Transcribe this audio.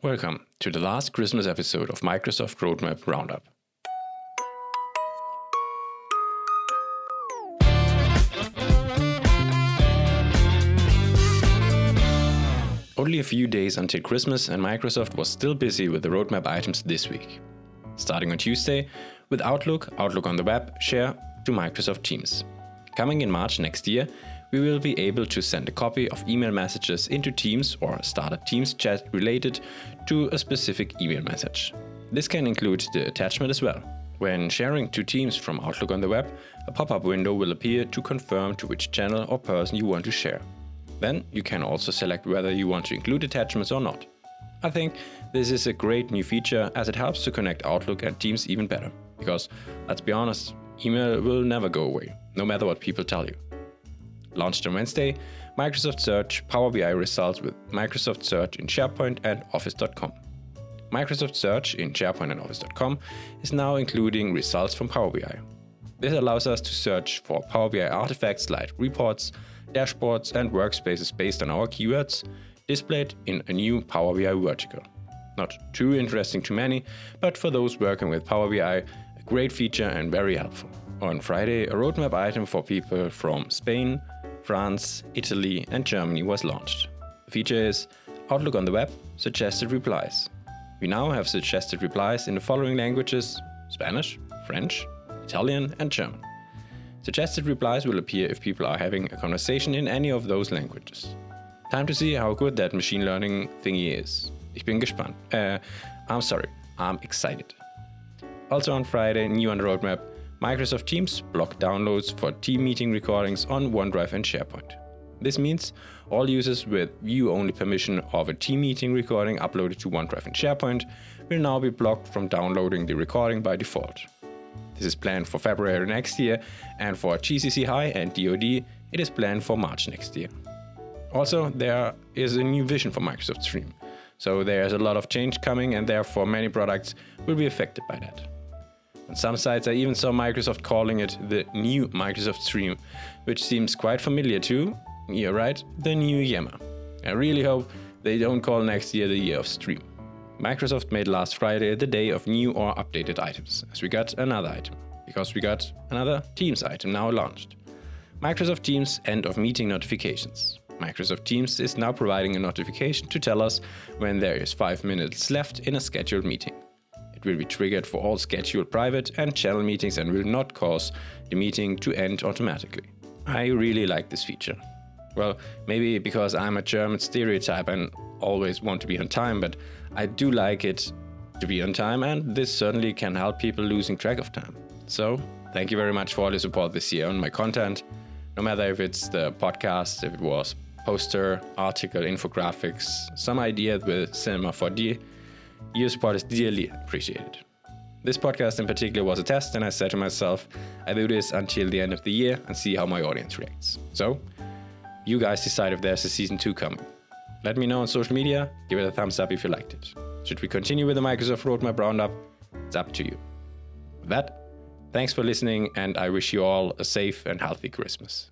Welcome to the last Christmas episode of Microsoft Roadmap Roundup. Only a few days until Christmas, and Microsoft was still busy with the roadmap items this week. Starting on Tuesday, with Outlook, Outlook on the web, Share to Microsoft Teams. Coming in March next year, we will be able to send a copy of email messages into Teams or start a Teams chat related to a specific email message. This can include the attachment as well. When sharing to Teams from Outlook on the web, a pop up window will appear to confirm to which channel or person you want to share. Then you can also select whether you want to include attachments or not. I think this is a great new feature as it helps to connect Outlook and Teams even better. Because, let's be honest, email will never go away, no matter what people tell you. Launched on Wednesday, Microsoft Search Power BI results with Microsoft Search in SharePoint and Office.com. Microsoft Search in SharePoint and Office.com is now including results from Power BI. This allows us to search for Power BI artifacts like reports, dashboards, and workspaces based on our keywords, displayed in a new Power BI vertical. Not too interesting to many, but for those working with Power BI, a great feature and very helpful. On Friday, a roadmap item for people from Spain, France, Italy, and Germany was launched. The feature is Outlook on the web, suggested replies. We now have suggested replies in the following languages Spanish, French, Italian, and German. Suggested replies will appear if people are having a conversation in any of those languages. Time to see how good that machine learning thingy is. Ich bin gespannt. Uh, I'm sorry, I'm excited. Also on Friday, new on the roadmap, Microsoft Teams block downloads for team meeting recordings on OneDrive and SharePoint. This means all users with view only permission of a team meeting recording uploaded to OneDrive and SharePoint will now be blocked from downloading the recording by default. This is planned for February next year, and for GCC High and DoD, it is planned for March next year. Also, there is a new vision for Microsoft Stream, so there's a lot of change coming, and therefore many products will be affected by that. On some sites, I even saw Microsoft calling it the new Microsoft Stream, which seems quite familiar to, you're right, the new Yammer. I really hope they don't call next year the year of Stream. Microsoft made last Friday the day of new or updated items, as we got another item, because we got another Teams item now launched. Microsoft Teams end of meeting notifications. Microsoft Teams is now providing a notification to tell us when there is 5 minutes left in a scheduled meeting. It will be triggered for all scheduled private and channel meetings and will not cause the meeting to end automatically. I really like this feature. Well, maybe because I'm a German stereotype and always want to be on time, but I do like it to be on time, and this certainly can help people losing track of time. So, thank you very much for all your support this year on my content, no matter if it's the podcast, if it was poster, article, infographics, some ideas with Cinema 4D your support is dearly appreciated. This podcast in particular was a test, and I said to myself, I do this until the end of the year and see how my audience reacts. So, you guys decide if there's a season 2 coming. Let me know on social media, give it a thumbs up if you liked it. Should we continue with the Microsoft Roadmap Roundup? It's up to you. With that, thanks for listening, and I wish you all a safe and healthy Christmas.